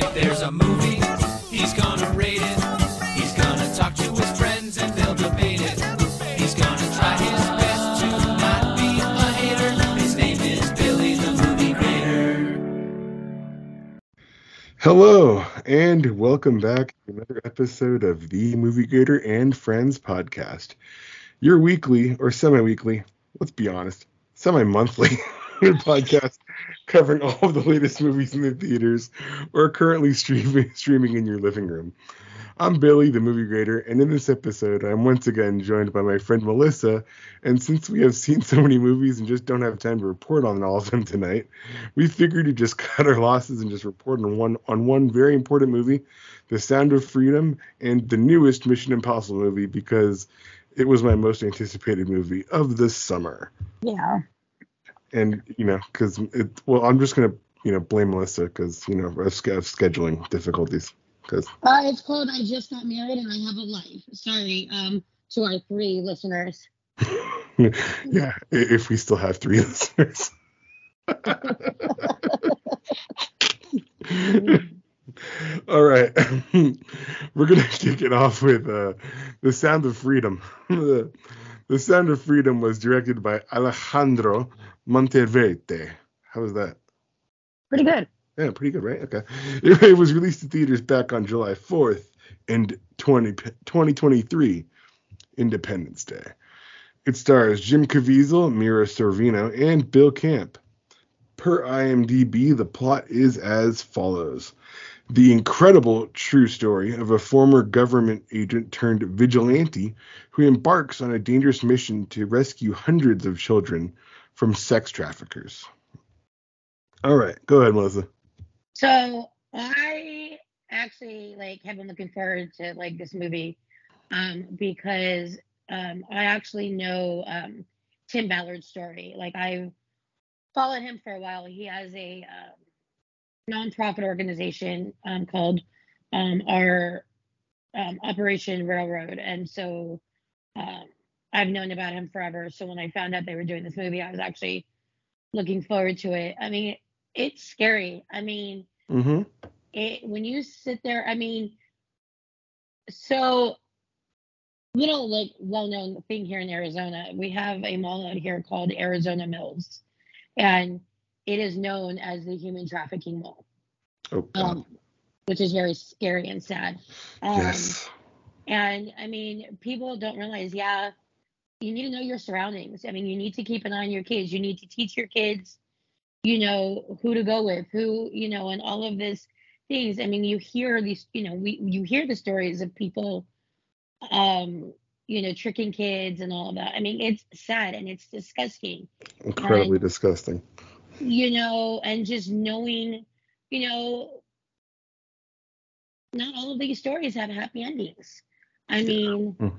If there's a movie, he's gonna rate it. He's gonna talk to his friends and they'll debate it. He's gonna try his best to not be a hater. His name is Billy the Movie Grader. Hello, and welcome back to another episode of the Movie Grader and Friends podcast. Your weekly or semi weekly, let's be honest, semi monthly podcast covering all of the latest movies in the theaters or currently streaming, streaming in your living room. I'm Billy, the movie grader, and in this episode, I'm once again joined by my friend Melissa. And since we have seen so many movies and just don't have time to report on all of them tonight, we figured to just cut our losses and just report on one on one very important movie, The Sound of Freedom, and the newest Mission Impossible movie because it was my most anticipated movie of the summer. Yeah. And you know, because it, well, I'm just gonna you know blame Melissa because you know of of scheduling difficulties. Because Uh, it's called I Just Got Married and I Have a Life. Sorry, um, to our three listeners. yeah, if we still have three listeners. All right, we're gonna kick it off with uh, the Sound of Freedom. the, the Sound of Freedom was directed by Alejandro Monteverde. How was that? Pretty good. Yeah, pretty good, right? Okay. It, it was released in theaters back on July 4th and 20, 2023, Independence Day. It stars Jim Caviezel, Mira Sorvino, and Bill Camp. Per IMDb, the plot is as follows. The incredible true story of a former government agent turned vigilante who embarks on a dangerous mission to rescue hundreds of children from sex traffickers. All right, go ahead, Melissa. So I actually like have been looking forward to like this movie um because um I actually know um Tim Ballard's story. Like I've followed him for a while. He has a um, nonprofit organization um called um our um, Operation Railroad and so um I've known about him forever. So when I found out they were doing this movie, I was actually looking forward to it. I mean, it's scary. I mean, Mm-hmm. it when you sit there, I mean, so little like well-known thing here in Arizona, we have a mall out here called Arizona Mills, and it is known as the human trafficking mall, Oh, um, which is very scary and sad. Um, yes. And I mean, people don't realize, yeah, you need to know your surroundings. I mean, you need to keep an eye on your kids. You need to teach your kids, you know, who to go with, who, you know, and all of this things. I mean, you hear these, you know, we you hear the stories of people um, you know, tricking kids and all of that. I mean, it's sad and it's disgusting Incredibly and- disgusting. you know, and just knowing, you know, not all of these stories have happy endings. I mean, Mm.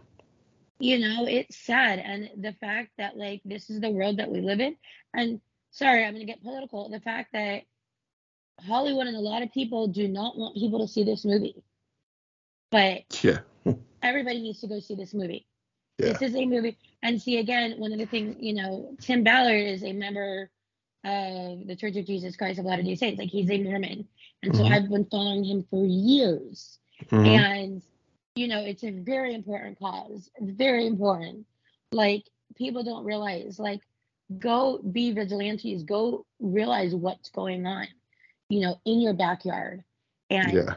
You know, it's sad. And the fact that, like, this is the world that we live in. And sorry, I'm going to get political. The fact that Hollywood and a lot of people do not want people to see this movie. But Yeah. everybody needs to go see this movie. Yeah. This is a movie. And see, again, one of the things, you know, Tim Ballard is a member of the Church of Jesus Christ of Latter day Saints. Like, he's a Mormon. And so Mhm. I've been following him for years. Mhm. And, you know, it's a very important cause. It's very important. Like, people don't realize, like, go be vigilantes, go realize what's going on, you know, in your backyard. And yeah.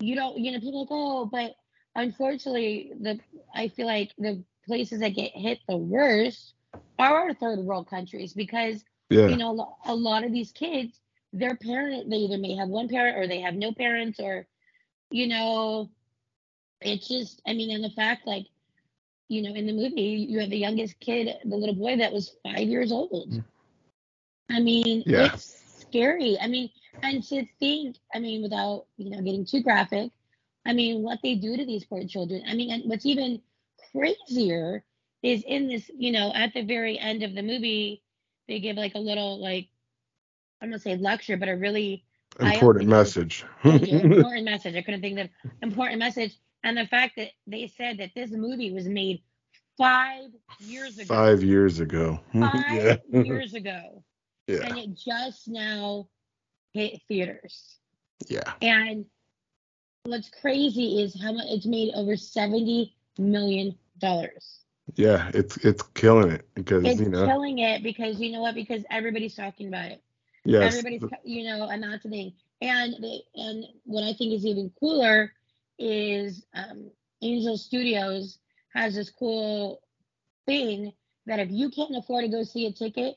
you don't you know people like oh but unfortunately the i feel like the places that get hit the worst are our third world countries because Yeah. you know a lot of these kids their parent they either may have one parent or they have no parents or you know it's just i mean and the fact like you know in the movie you have the youngest kid the little boy that was five years old mm. i mean Yeah. it's scary i mean and to think i mean without you know getting too graphic i mean what they do to these poor children i mean and what's even crazier is in this you know at the very end of the movie they give like a little like i'm gonna say lecture but a really Important message. Important message. I couldn't think of important message. And the fact that they said that this movie was made five years ago. Five years ago. Five yeah. years ago. yeah. And it just now hit theaters. Yeah. And what's crazy is how much it's made over seventy million dollars. Yeah, it's it's killing it because It's you know, killing it because you know what? Because everybody's talking about it. yes, Everybody's, you know, and that's the thing. And they, and what I think is even cooler is um, Angel Studios has this cool thing that if you can't afford to go see a ticket,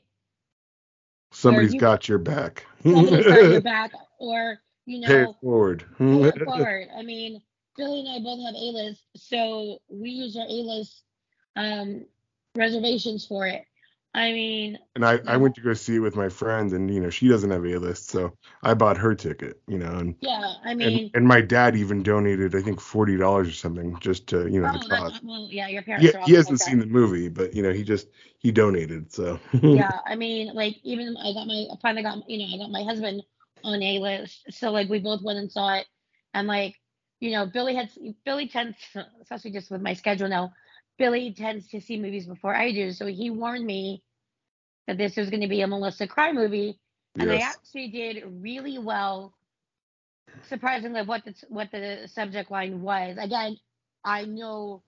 somebody's you- got your back. somebody's got your back, or you Pay know, it forward. pay it forward. I mean, Billy and I both have A list, so we use our A list um, reservations for it. I mean, And I, I went to go see it with my friend, and you know she doesn't have a list, so I bought her ticket. You know, and yeah, I mean, and my dad even donated I think forty dollars or something just to you know oh, the cost. well, yeah, your parents He, are he hasn't like seen that. the movie, but you know he just he donated. So yeah, I mean, like even I got my I finally got you know I got my husband on a list, so like we both went and saw it, and like you know Billy had Billy tends especially just with my schedule now, Billy tends to see movies before I do, so he warned me that this was going to be a Melissa Cry movie, and I actually did really well, surprisingly what the what the subject line was. Again, I know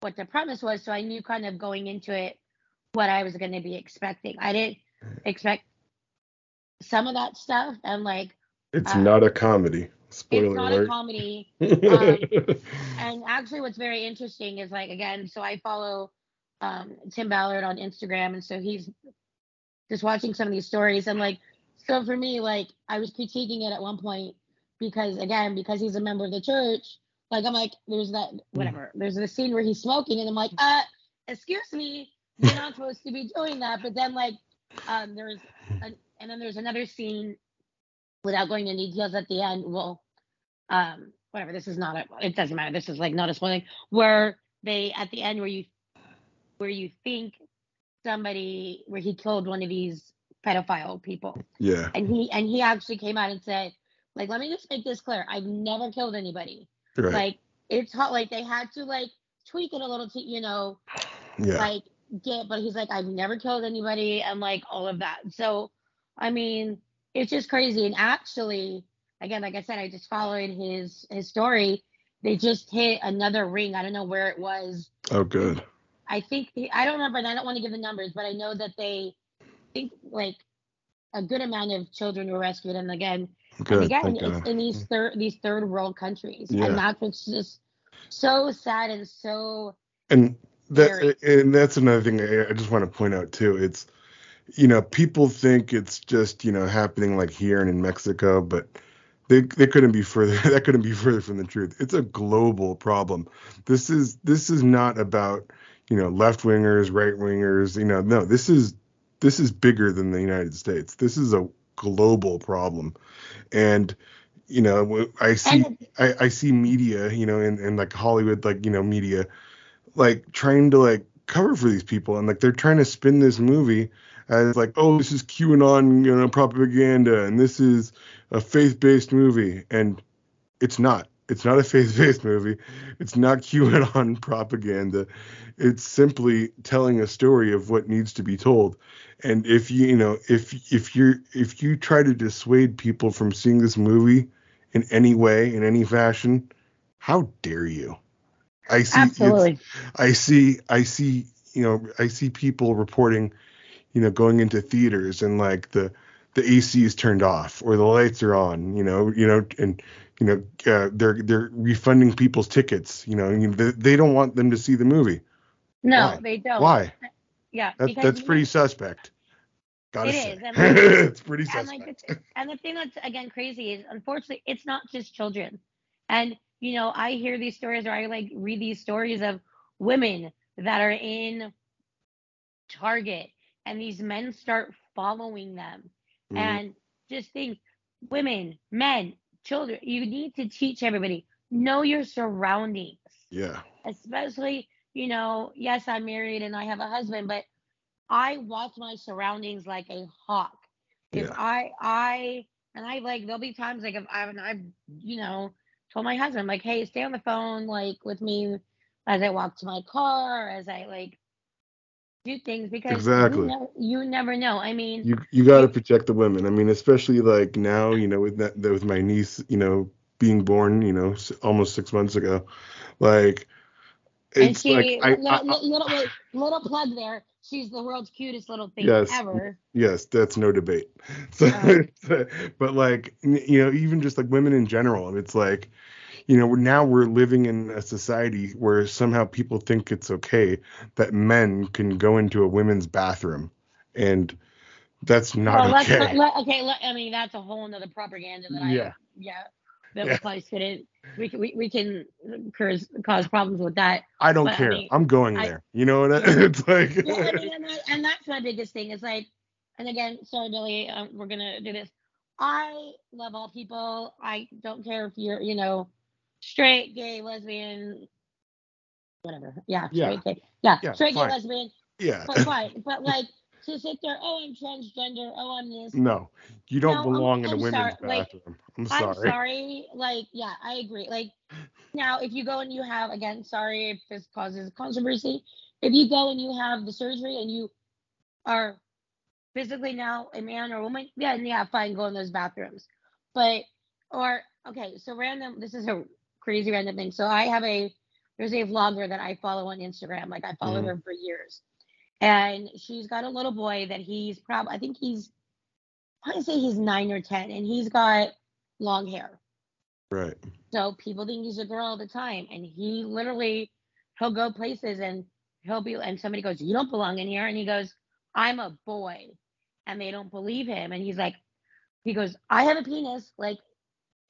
what the premise was, so I knew kind of going into it what I was going to be expecting. I didn't expect some of that stuff, and like it's uh, not a comedy. It's Spoiler not a comedy. um, And actually, what's very interesting is like again, so I follow um, Tim Ballard on Instagram, and so he's just watching some of these stories, and like, so for me, like, I was critiquing it at one point because again, because he's a member of the church, like I'm like, there's that whatever, there's the scene where he's smoking, and I'm like, uh, excuse me, you're not supposed to be doing that, but then like, um, there's, an, and then there's another scene, without going into details at the end, well, um, whatever. This is not a. It doesn't matter. This is like not a spoiler, Where they at the end where you where you think somebody where he killed one of these pedophile people, yeah, and he and he actually came out and said, like, let me just make this clear. I've never killed anybody. right. Like it's hot. Like they had to like tweak it a little to you know yeah, like get. But he's like, I've never killed anybody, and like all of that. So I mean, it's just crazy. And actually, again, like I said, I just followed his his story. They just hit another ring. I don't know where it was. oh good. I think I don't remember, and I don't want to give the numbers, but I know that they think like a good amount of children were rescued. And again, Good. and again, it's in these third these third world countries, Yeah. and that's what's just so sad and so and that and that's another thing I, I just want to point out too. It's you know people think it's just you know happening like here and in Mexico, but they they couldn't be further. That couldn't be further from the truth. It's a global problem. This is this is not about you know left wingers, right wingers. You know no, this is this is bigger than the United States. This is a global problem, and you know I see I, I see media, you know, in, in like Hollywood, like, you know, media, like trying to like cover for these people. And like they're trying to spin this movie as like, oh, this is QAnon, you know, propaganda and this is a faith based movie. And it's not. It's not a faith based movie. It's not QAnon propaganda. It's simply telling a story of what needs to be told. And if you, you know, if if you're if you try to dissuade people from seeing this movie in any way, in any fashion, how dare you? I see. I see I see you know I see people reporting you know going into theaters and like the the AC is turned off or the lights are on you know you know and you know uh, they're they're refunding people's tickets you know, know they, they don't want them to see the movie. No, Why? they don't. why? Yeah, that, that's pretty suspect. Gotta It say. is, and like- it's pretty and suspect. and the thing that's again crazy is unfortunately it's not just children. And you know i hear these stories or i like read these stories of women that are in target and these men start following them. Mhm. and just think women men children you need to teach everybody. Know your surroundings. Yeah. Especially you know yes i'm married and i have a husband but i watch my surroundings like a hawk. If Yeah. i i and i like there'll be times like if i and i've you know told my husband like hey stay on the phone like with me as i walk to my car as i like do things because Exactly. you, never, you never know. I mean, you you got to protect the women. I mean, especially like now, you know, with that with my niece, you know, being born, you know, almost six months ago, like and it's she like I, little, I, little, little, wait, little plug there. She's the world's cutest little thing Yes. ever. yes, that's no debate. So, Um, but like you know, even just like women in general, it's like you know, now we're living in a society where somehow people think it's okay that men can go into a women's bathroom, and that's not Well, okay. not, let, okay, let, I mean that's a whole nother propaganda that I Yeah. yeah that Yeah. we probably shouldn't we can we, we can cause, cause problems with that. I don't But, I care. mean, I'm going I- there. You know what? I, it's like Yeah, I mean, and, that, and that's my biggest thing is like, and again, sorry Billy, um, we're gonna do this. I love all people. I don't care if you're you know straight, gay, lesbian, whatever. Yeah, Yeah. straight, gay. Yeah, Yeah, straight, fine. gay, lesbian. yeah. But fine. But like to sit there, oh, I'm transgender. Oh, I'm this. No, you don't No, I'm- belong in a I'm women's sorry, like, bathroom. I'm sorry. I'm sorry. Like, yeah, I agree. Like, now if you go and you have, again, sorry if this causes controversy, if you go and you have the surgery and you are physically now a man or a woman, yeah, yeah, fine, go in those bathrooms. But, or, okay, so random, this is a crazy random thing. So I have a, there's a vlogger that I follow on Instagram. Like, I followed Mhm. her for years. And she's got a little boy that he's probably, I think he's, I want to say he's nine or 10, and he's got long hair. Right. So people think he's a girl all the time. And he literally, he'll go places and he'll be, and somebody goes, You don't belong in here. And he goes, I'm a boy. And they don't believe him. And he's like, He goes, I have a penis. Like,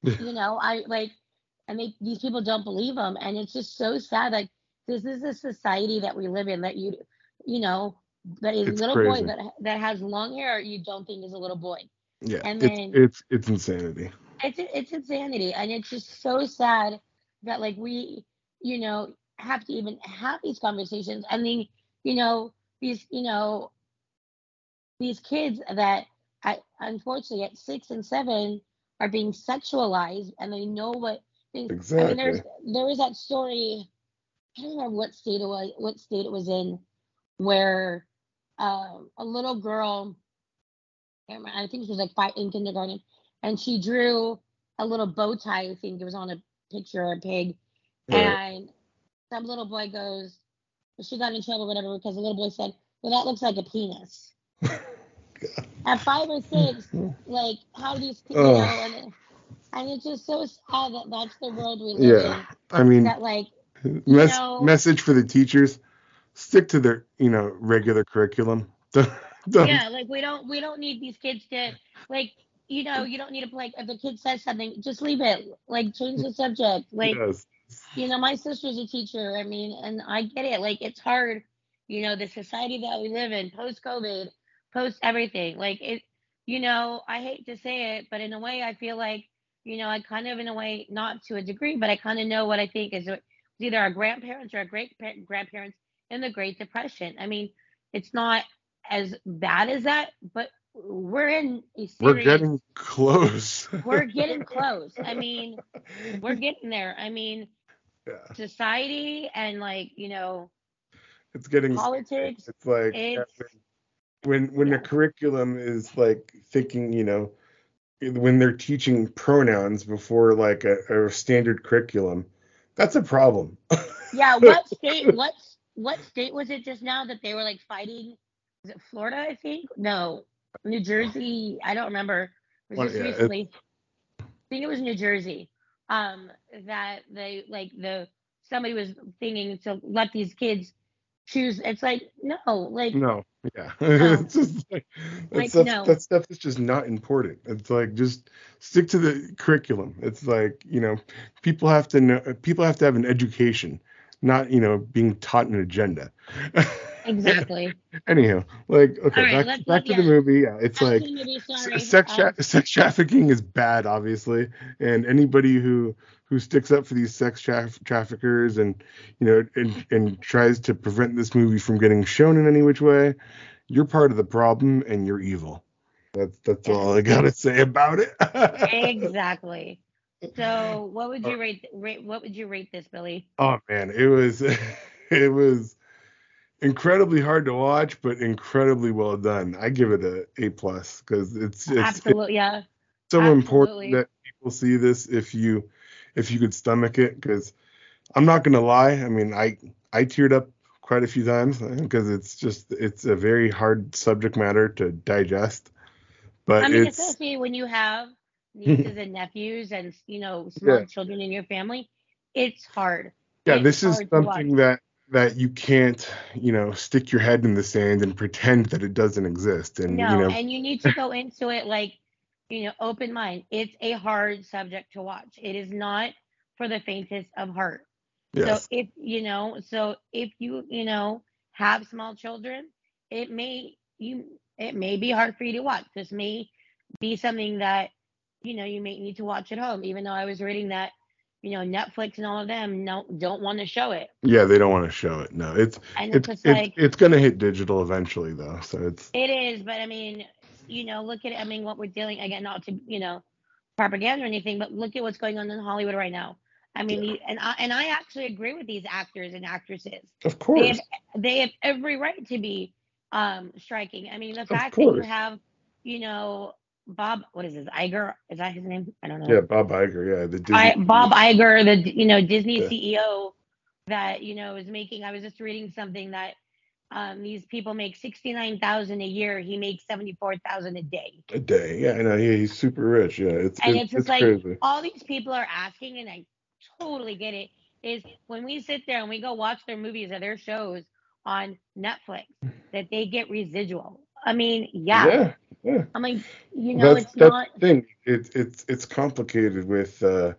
you know, I like, and they, these people don't believe them And it's just so sad. Like, this is a society that we live in that you, you know, that a It's little crazy. boy that that has long hair you don't think is a little boy. Yeah. And it's then- it's it's insanity. it's it's insanity and it's just so sad that like we you know have to even have these conversations i mean you know these you know these kids that I, unfortunately at six and seven are being sexualized and they know what things I mean there's there was that story I don't remember what state it was what state it was in where um a little girl I remember, I think she was like five in kindergarten and she drew a little bow tie. I think it was on a picture of a pig. Right. And some little boy goes, she got in trouble, whatever, because the little boy said, "Well, that looks like a penis." At five or six, like how do these people, know, and, and it's just so sad that that's the world we live in. Yeah. I mean. That like, mes- know- message for the teachers: stick to their you know regular curriculum. Yeah, like we don't we don't need these kids to like. You know, you don't need to like if the kid says something, just leave it. Like change the subject. Like yes. you know, my sister's a teacher. I mean, and I get it. Like, it's hard, you know, the society that we live in, post COVID, post everything. Like, it, you know, I hate to say it, but in a way, I feel like, you know, I kind of, in a way, not to a degree, but I kind of know what I think is either our grandparents or our great grandparents in the Great Depression. I mean, it's not as bad as that, but we're in a serious. We're getting close. we're getting close. I mean, we're getting there. I mean, yeah. society and like you know It's getting politics. It's like It's when when yeah. the curriculum is like thinking, you know, when they're teaching pronouns before like a, a standard curriculum, that's a problem. yeah. What state? What what state was it just now that they were like fighting? Is it Florida? I think no, New Jersey. I don't remember. It Well, was just yeah, it- recently. I think it was New Jersey. Um, that they like the somebody was thinking to let these kids choose. It's like no, like no, yeah, No. it's just like that Like, stuff. no. That stuff is just not important. It's like just stick to the curriculum. It's like you know, people have to know. People have to have an education, not you know being taught an agenda. exactly. Anyhow, like okay, right, back, back to the movie. Yeah, it's Back like movie, sex Um, tra- sex trafficking is bad obviously and anybody who who sticks up for these sex tra- traffickers and you know and and tries to prevent this movie from getting shown in any which way you're part of the problem and you're evil that's that's all i gotta say about it exactly. So, what would you rate, rate? What would you rate this, Billy? oh man it was it was incredibly hard to watch, but incredibly well done. I give it a A plus because it's it's, Absolutely, yeah. it's so important that people see this if you if you could stomach it. Because I'm not gonna lie, I mean I I teared up quite a few times uh, because it's just it's a very hard subject matter to digest. But I mean, it's especially when you have nieces and nephews and you know small Yeah. children in your family, it's hard. yeah, it's this is something that that you can't you know stick your head in the sand and pretend that it doesn't exist and No, you know and you need to go into it like, you know, open mind. It's a hard subject to watch. It is not for the faintest of heart. yes So if you know, so if you you know have small children, it may you it may be hard for you to watch. This may be something that you know you may need to watch at home. Even though I was reading that you know Netflix and all of them no don't want to show it, yeah they don't want to show it no it's and it's it's, just it's, it's gonna hit digital eventually though so it's it is. But I mean, you know, look at I mean what we're dealing again, not to you know propaganda or anything, but look at what's going on in Hollywood right now. I mean, the, and I and I actually agree with these actors and actresses. of they course have, they have every right to be um striking. I mean, the fact that you have, you know, Bob, what is his Iger? Is that his name? I don't know. yeah bob Iger yeah the Disney I, Bob Iger, the you know Disney Yeah. CEO, that you know is making. I was just reading something that um, these people make sixty nine thousand a year. He makes seventy four thousand a day. a day yeah i know yeah, he's super rich yeah it's And it's, it's just it's like crazy all these people are asking, and I totally get it. Is when we sit there and we go watch their movies or their shows on Netflix that they get residual. I mean, yeah. yeah yeah I'm like, you know, that's it's that's not. the thing. It's it's it's complicated with uh,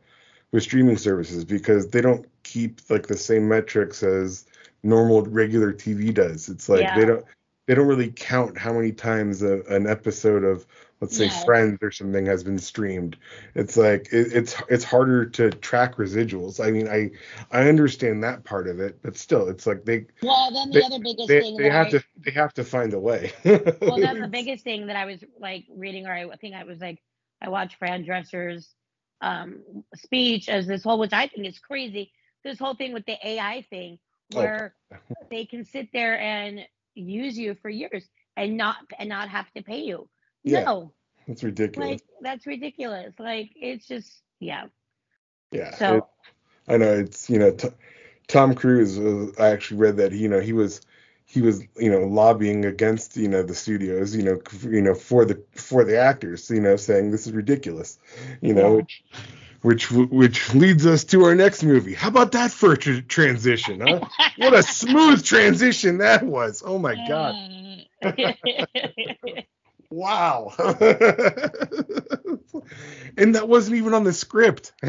with streaming services because they don't keep like the same metrics as normal regular TV does. It's like they don't they don't really count how many times a, an episode of let's say Yeah. Friends or something has been streamed. It's like it, it's it's harder to track residuals. I mean, I I understand that part of it, but still, it's like they Well, then the they- other biggest they, thing they have I, to they have to find a way. well, that's the biggest thing that I was like reading, or I think I was like, I watched Fran Drescher's um, speech as this whole, which I think is crazy. This whole thing with the AI thing, Oh. where they can sit there and use you for years and not and not have to pay you. Yeah. No, It's ridiculous. like that's ridiculous. Like it's just yeah. yeah. So it- I know it's you know t- Tom Cruise. Was, I actually read that you know he was he was you know lobbying against you know the studios you know you know for the for the actors you know saying this is ridiculous you know Yeah. Which which leads us to our next movie. How about that for a tr- transition, huh? what a smooth transition that was. Oh my god. Wow. and that wasn't even on the script.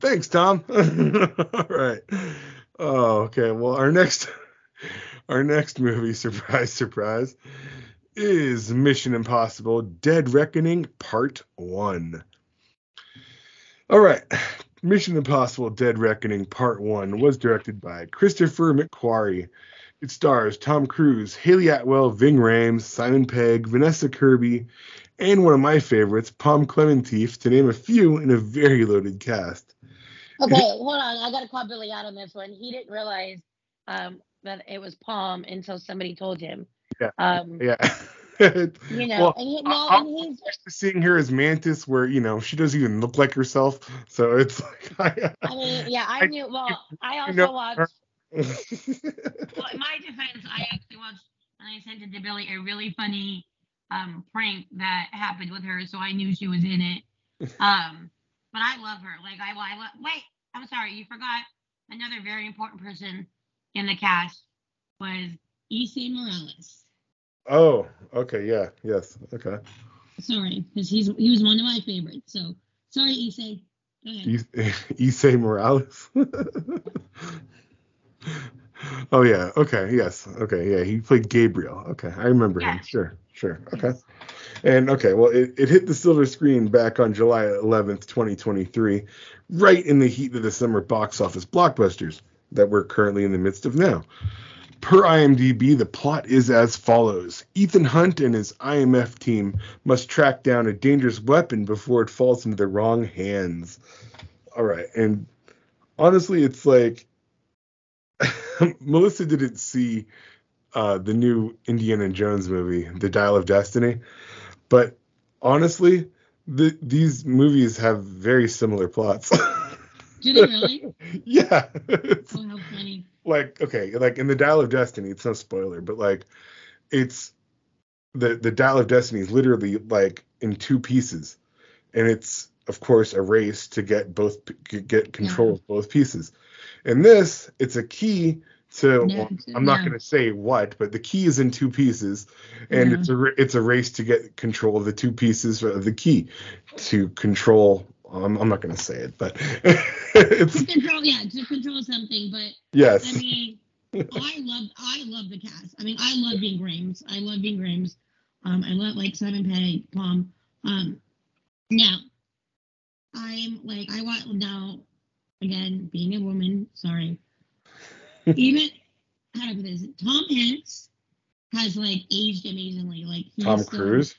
Thanks, Tom. All right. Oh, okay. Well, our next our next movie, surprise, surprise, is Mission Impossible: Dead Reckoning Part One. All right. Mission Impossible: Dead Reckoning Part One was directed by Christopher McQuarrie. It stars Tom Cruise, Hayley Atwell, Ving Rhames, Simon Pegg, Vanessa Kirby, and one of my favorites, Pom Klementieff, to name a few in a very loaded cast. okay, hold on. I gotta call Billy out on this one. He didn't realize um, that it was Pom until somebody told him. Yeah. Um, Yeah. you know, Well, and he, and he's Seeing her as Mantis, where you know she doesn't even look like herself, so it's like I mean, yeah, I I- knew. Well, I also know watched. Well, in my defense, I actually watched and I sent it to Billy a really funny um prank that happened with her, so I knew she was in it. Um, but I love her. Like I, I love. Wait, I'm sorry, you forgot another very important person in the cast was Esai Morales. oh, okay, yeah, yes, okay. Sorry, because he's he was one of my favorites. So sorry, Esai. Go ahead. Esai Morales. oh yeah, okay, yes, okay, yeah. He played Gabriel. Okay, I remember him. Sure, sure. Okay. And okay, well, it, it hit the silver screen back on July 11th, 2023, right in the heat of the summer box office blockbusters that we're currently in the midst of now. Per IMDb, the plot is as follows Ethan Hunt and his IMF team must track down a dangerous weapon before it falls into the wrong hands. All right, and honestly, it's like Melissa didn't see uh, the new Indiana Jones movie, The Dial of Destiny, but honestly, the, these movies have very similar plots. Do they really? yeah, it's Oh, how funny. like okay, like in the Dial of Destiny, it's no spoiler, but like it's the the Dial of Destiny is literally like in two pieces, and it's of course a race to get both get control Yeah. of both pieces. In this, it's a key to well, I'm not going to say what, but the key is in two pieces, and it's a it's a race to get control of the two pieces of the key to control. I'm, I'm not going to say it, but it's To control, yeah, to control something, but yes. I mean, I love, I love the cast. I mean, I love Ving Rhames. I love Ving Rhames. Um, I love like Simon Pegg, Pom. Um, now, I'm like, I want now, again, being a woman. Sorry, even how do I put this? Tom Hanks has like aged amazingly. Like Tom still- Cruise.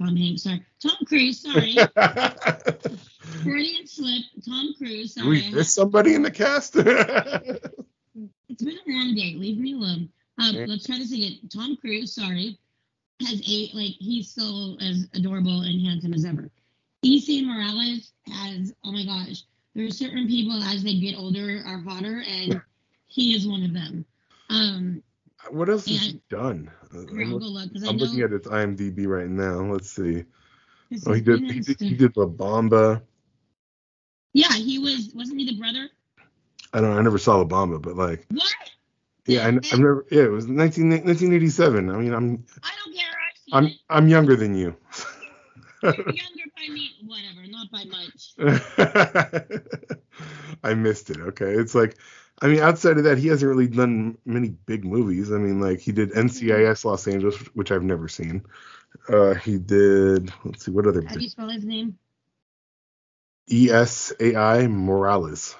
Tom Hanks, sorry. Tom Cruise, sorry. Freudian slip. Tom Cruise, sorry. we miss somebody in the cast? It's been a long day. Leave me alone. Um, let's try this again. Tom Cruise, sorry, has a like he's still as adorable and handsome as ever. E.C. Morales has oh my gosh. There are certain people as they get older are hotter, and he is one of them. Um, what else has he done? Uh, I'm, look I I'm looking at its IMDb right now. Let's see. Oh, he did. He did, he did La Bamba. Yeah, he was. Wasn't he the brother? I don't. I never saw La Bamba, but like, What? yeah, I, I've never. Yeah, it was 19, 1987. I mean, I'm I don't care. I've I'm it. I'm younger than you. You're younger by me. Whatever. Not by much. I missed it. Okay, it's like, I mean, outside of that, he hasn't really done many big movies. I mean, like he did NCIS Los Angeles, which I've never seen. Uh, he did. Let's see, what other How do you spell his name? E S A I Morales.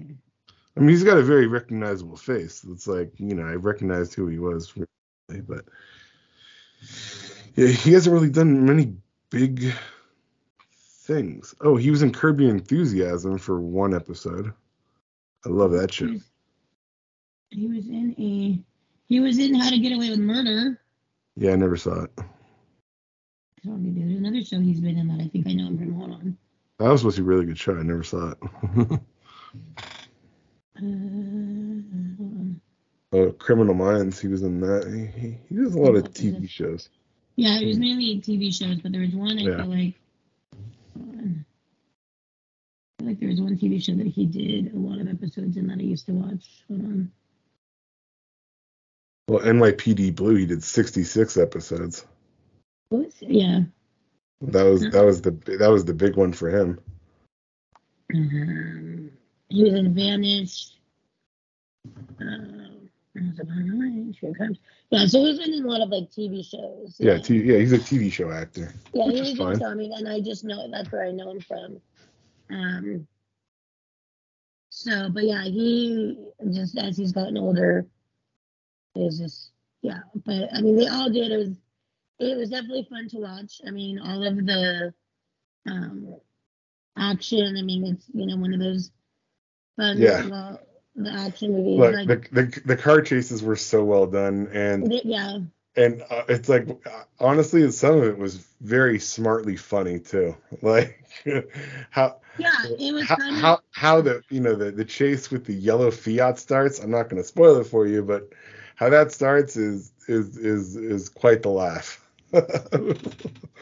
I mean, he's got a very recognizable face. It's like you know, I recognized who he was, really, but yeah, he hasn't really done many big things. Oh, he was in Curb Your Enthusiasm for one episode. I love that show. he was in a. He was in How to Get Away with Murder. Yeah, I never saw it. I don't There's another show he's been in that I think I know him from. Hold on. That was supposed to be a really good show. I never saw it. Uh, oh, Criminal Minds. He was in that. He, he, he does a lot of TV shows. Yeah, it was mainly TV shows, but there was one I Yeah. feel like. hold on. I feel like there was one TV show that he did a lot of episodes in that I used to watch. Hold on. Well, NYPD Blue. He did 66 episodes. What was yeah. That was that was the that was the big one for him. Um, he was in Vanished. Once Upon a Time, Here It Yeah, so he's been in a lot of like TV shows. Yeah, t- yeah, he's a TV show actor. yeah, which he is was fine. in and I just know that's where I know him from. Um. So, but yeah, he just as he's gotten older, is just yeah. But I mean, they all did. It was it was definitely fun to watch. I mean, all of the um action. I mean, it's you know one of those fun. Yeah. Well, the action movies. Look, like, the, the the car chases were so well done, and th- yeah, and uh, it's like honestly, some of it was very smartly funny too. Like how yeah, it was how, how how the you know the the chase with the yellow Fiat starts. I'm not going to spoil it for you, but how that starts is is is is quite the laugh.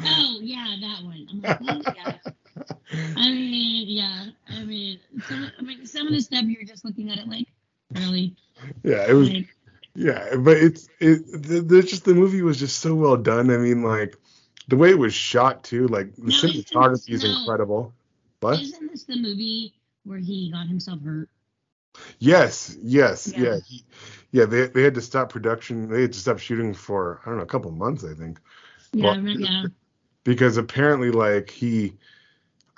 Oh yeah, that one. I'm like, yeah. I mean, yeah. I mean, some, I mean, some of the stuff you're just looking at it like, really, yeah, it was like, Yeah, but it's it the, just the movie was just so well done. I mean, like the way it was shot too, like the No, cinematography is no. incredible. What? isn't this the movie where he got himself hurt? Yes, yes, Yeah. yeah, he, yeah. They they had to stop production. They had to stop shooting for I don't know a couple months, I think, Yeah, Well, yeah. because apparently like he,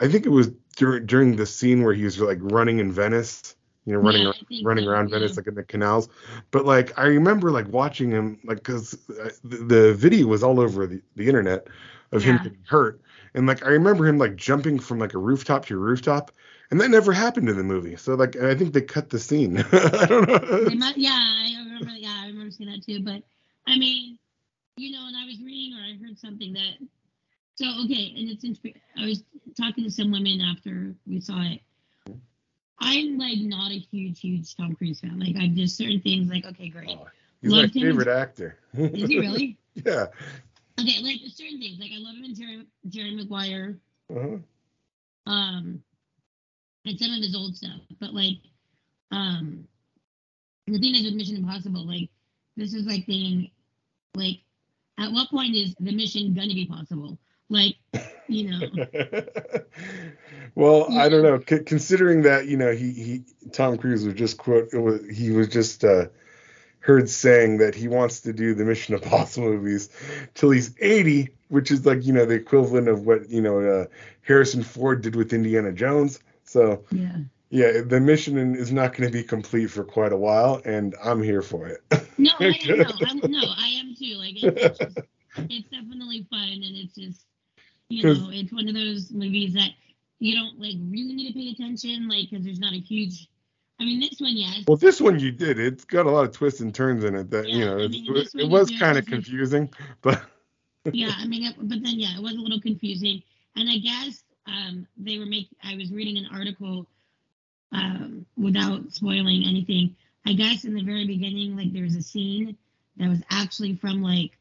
I think it was during during the scene where he was like running in Venice, you know, running Yeah, running so, around yeah. Venice like in the canals. But like I remember like watching him like because uh, the, the video was all over the, the internet of him getting hurt, and like I remember him like jumping from like a rooftop to a rooftop, and that never happened in the movie. So like I think they cut the scene. I don't know. Might, yeah, I remember. Yeah, I remember seeing that too. But I mean, you know, and I was reading or I heard something that. So okay, and it's. Insp- I was talking to some women after we saw it. I'm like not a huge, huge Tom Cruise fan. Like I just certain things like okay, great. Oh, He's my Loved him. favorite actor. Is he really? yeah. Okay, like certain things. Like I love him in Jerry, Jerry Maguire. Uh-huh. um and some of his old stuff but like um the thing is with mission impossible like this is like being like at what point is the mission gonna be possible like you know well, I don't know. C- considering that you know he he Tom Cruise was just quote it was, he was just uh, heard saying that he wants to do the Mission Impossible movies till he's 80, which is like you know the equivalent of what you know uh, Harrison Ford did with Indiana Jones. So yeah yeah, the mission is not going to be complete for quite a while, and I'm here for it. no i am no, I'm, no i am too like it, it's just it's definitely fun and it's just you know it's one of those movies that you don't like really need to pay attention like because there's not a huge i mean this one yes Well, this one you did. It's got a lot of twists and turns in it that you know I it, mean, this it was kind of confusing, but yeah, I mean, it, but then yeah, it was a little confusing, and I guess um, they were making. I was reading an article um, without spoiling anything. I guess in the very beginning, like there was a scene that was actually from like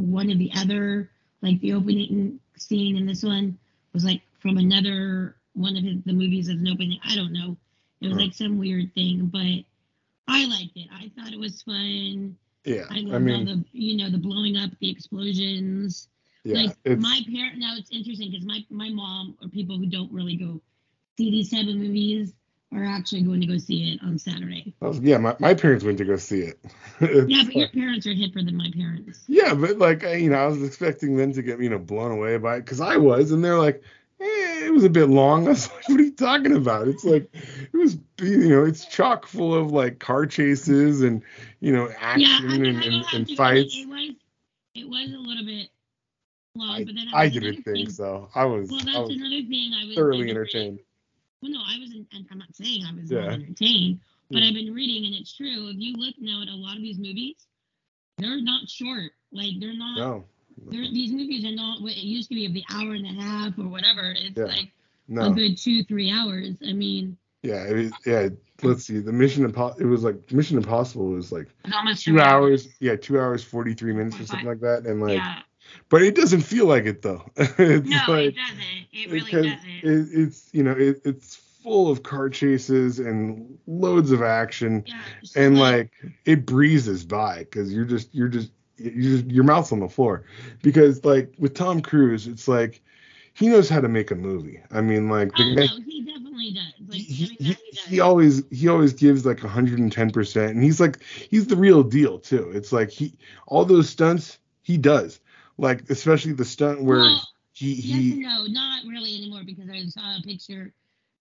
one of the other, like the opening scene in this one was like from another one of his, the movies as an opening. I don't know. It was Huh. like some weird thing, but I liked it. I thought it was fun. yeah, I I, mean, the you know the blowing up, the explosions. yeah, like my parent now it's interesting because my my mom or people who don't really go see these type of movies are actually going to go see it on Saturday. Was- yeah. My, my parents went to go see it. Yeah, but your parents are hipper than my parents. yeah, but like I, you know, I was expecting them to get you know blown away by it because I was, and they're like, eh, it was a bit long. I was like, what are you talking about? It's like it was, you know, it's chock full of like car chases and you know action yeah, I mean, and, and, and fights. It was it was a little bit long, I, but then I didn't think thing- so. I was, Well, I that's was another thing I was thoroughly entertained. Well, no, I wasn't. and I'm not saying I was Yeah. not entertained, but Yeah. I've been reading, and it's true. If you look now at a lot of these movies, they're not short. Like they're not. No, They're, these movies are not what it used to be of the hour and a half or whatever. It's Yeah. like a good two, three hours. I mean, yeah, it was, yeah. Let's see, the Mission Impossible. It was like Mission Impossible was like two three hours. Yeah, two hours forty three minutes or something like that, and like, yeah. But it doesn't feel like it though. it's No, like it doesn't. It really doesn't. it, it's you know it, it's full of car chases and loads of action yeah. and like it breezes by because you're just you're just you just your mouth's on the floor because like with Tom Cruise it's like he knows how to make a movie. I mean like Oh no, he definitely does. Like, he, he, does. he always he always gives like 110% and he's like he's the real deal too. It's like he all those stunts he does. Like especially the stunt where Well, he he and no, not really anymore because I saw a picture.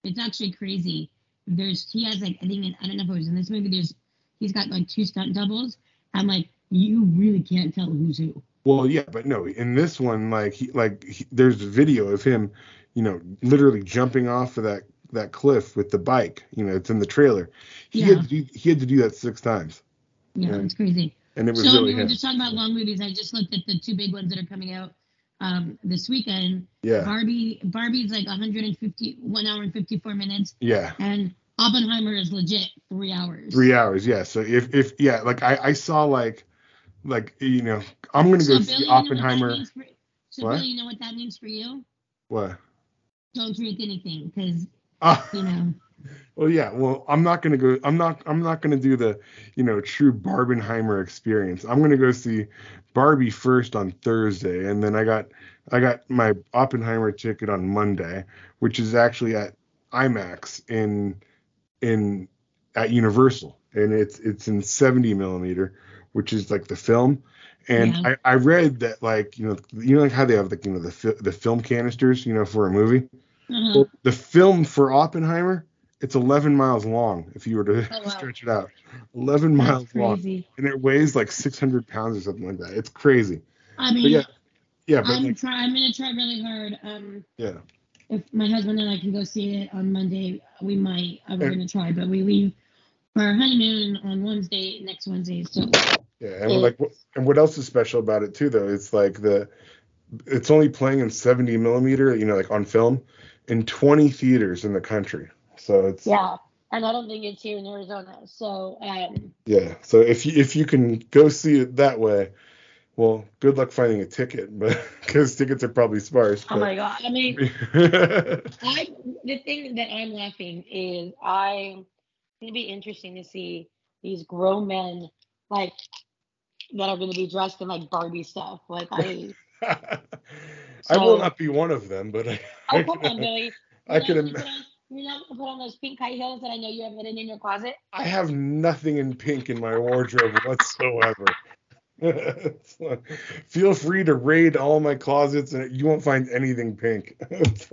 It's actually crazy. There's he has like I think I don't know if it was in this movie. There's he's got like two stunt doubles. I'm like you really can't tell who's who. Well, yeah, but no, in this one, like he, like he, there's a video of him, you know, literally jumping off of that that cliff with the bike. You know, it's in the trailer. He Yeah. had to do, he had to do that six times, Yeah, Yeah. it's crazy. And it was So really we were him. just talking about long movies. I just looked at the two big ones that are coming out um, this weekend. Yeah, Barbie Barbie's like 150 one hour and 54 minutes, yeah, and Oppenheimer is legit three hours. three hours. Yeah, so if if yeah, like I I saw like like you know I'm gonna go so see you know what Oppenheimer. for- so What? Billy, you know what that means for you? What? Don't drink anything because Ah, you know. Well, yeah. Well, I'm not gonna go. I'm not. I'm not gonna do the, you know, true Barbenheimer experience. I'm gonna go see Barbie first on Thursday, and then I got, I got my Oppenheimer ticket on Monday, which is actually at IMAX in, in, at Universal, and it's it's in 70 millimeter, which is like the film. And Yeah. I, I read that like you know you know like how they have like you know the the film canisters you know for a movie. Uh-huh. Well, the film for Oppenheimer, it's 11 miles long if you were to Oh, wow. stretch it out. 11 miles That's long. crazy. And it weighs like 600 pounds or something like that. It's crazy. I But mean, yeah, yeah, but I'm like, try. I'm gonna try really hard. Um, yeah, if my husband and I can go see it on Monday, we might. Uh, we're And- gonna try, but we leave for our honeymoon on Wednesday, next Wednesday. So Yeah, and like, and what else is special about it too? Though it's like the, it's only playing in 70 millimeter, you know, like on film, in 20 theaters in the country. So it's yeah, and I don't think it's here in Arizona. So um, yeah. So if you if you can go see it that way, well, good luck finding a ticket, but because tickets are probably sparse. oh my god, I mean, I the thing that I'm laughing is I'm gonna be interesting to see these grown men like that are gonna be dressed in like Barbie stuff. Like I, I will not be one of them, but I, oh I come on, Billy. I You're can im- gonna put on- You're not gonna put on those pink high heels that I know you have hidden in your closet. I have nothing in pink in my wardrobe whatsoever. Feel free to raid all my closets and you won't find anything pink.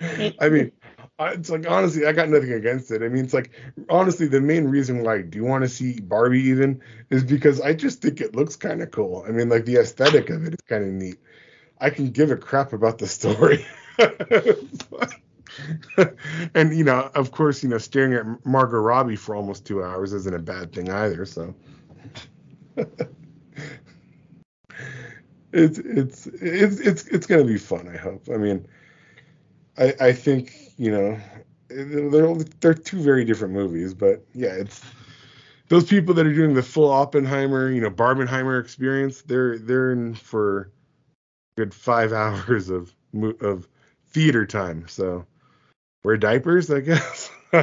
I mean, it's like honestly, I got nothing against it. I mean, it's like honestly, the main reason why I do want to see Barbie even is because I just think it looks kind of cool. I mean, like the aesthetic of it is kind of neat. I can give a crap about the story. and you know, of course, you know, staring at Margot Robbie for almost two hours isn't a bad thing either. So it's it's it's it's it's gonna be fun. I hope. I mean, I I think you know they're they're two very different movies, but yeah, it's those people that are doing the full Oppenheimer, you know, Barbenheimer experience. They're they're in for good five hours of of theater time. So wear diapers, I guess. oh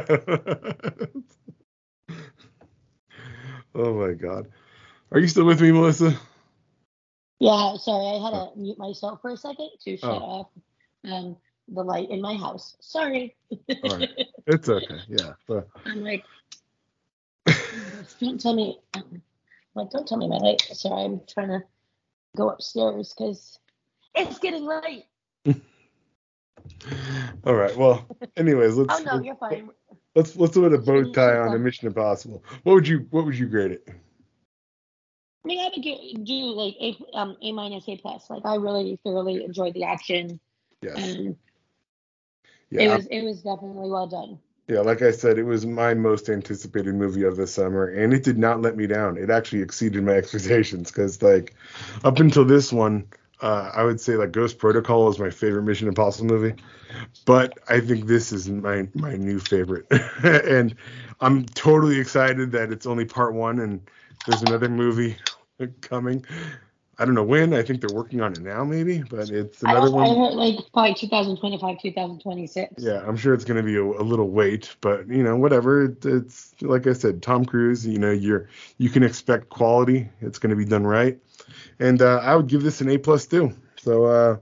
my god. Are you still with me, Melissa? Yeah, sorry, I had to mute myself for a second to shut Oh. off um, the light in my house. Sorry. All right. It's okay. Yeah. But, I'm like, don't tell me, um, like, don't tell me my light. Sorry, I'm trying to go upstairs because it's getting late. All right. Well, anyways, let's Oh no, you're fine. let's let's put a bow tie on a. Mission Impossible. What would you what would you grade it? I mean, I would do, do like a um a minus a plus. Like I really thoroughly enjoyed the action, Yes. and it was it was definitely well done. Yeah, like I said, it was my most anticipated movie of the summer, and it did not let me down. It actually exceeded my expectations because, like, up until this one, uh, I would say like Ghost Protocol is my favorite Mission Impossible movie, but I think this is my my new favorite, and I'm totally excited that it's only part one and there's another movie coming. I don't know when. I think they're working on it now, maybe, but it's I, another I one. heard like probably 2025, 2026. Yeah, I'm sure it's going to be a, a little wait, but you know, whatever. It, it's like I said, Tom Cruise. You know, you're you can expect quality. It's going to be done right, and uh, I would give this an A plus too. So uh,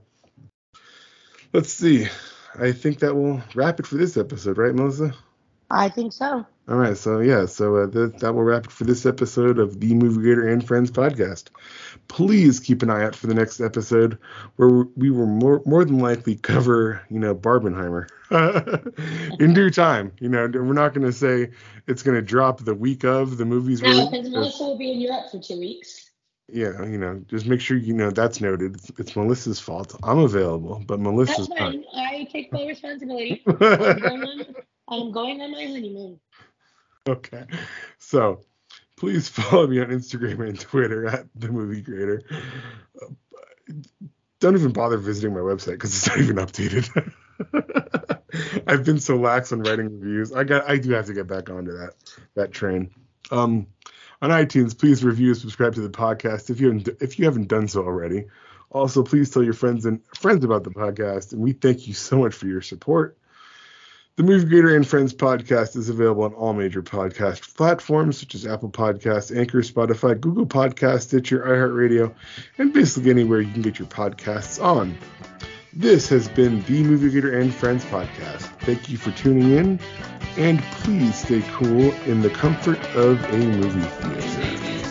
let's see. I think that will wrap it for this episode, right, Melissa? I think so. All right, so yeah, so uh, that, that will wrap it for this episode of the Movie Grader and Friends podcast. Please keep an eye out for the next episode where we will more more than likely cover, you know, Barbenheimer in due time. You know, we're not going to say it's going to drop the week of the movie's No, release. because Melissa will be in Europe for two weeks. Yeah, you know, just make sure you know that's noted. It's, it's Melissa's fault. I'm available, but That's Melissa's not. fine. I take full responsibility. I'm going on, I'm going on my honeymoon. Okay. So please follow me on Instagram and Twitter at the movie grader. Don't even bother visiting my website because it's not even updated. I've been so lax on writing reviews. I got I do have to get back onto that that train. Um on iTunes, please review and subscribe to the podcast if you haven't if you haven't done so already. Also, please tell your friends and friends about the podcast, and we thank you so much for your support. The Movie Grader and Friends podcast is available on all major podcast platforms such as Apple Podcasts, Anchor, Spotify, Google Podcasts, Stitcher, iHeartRadio, and basically anywhere you can get your podcasts on. This has been the Movie Grader and Friends podcast. Thank you for tuning in, and please stay cool in the comfort of a movie theater.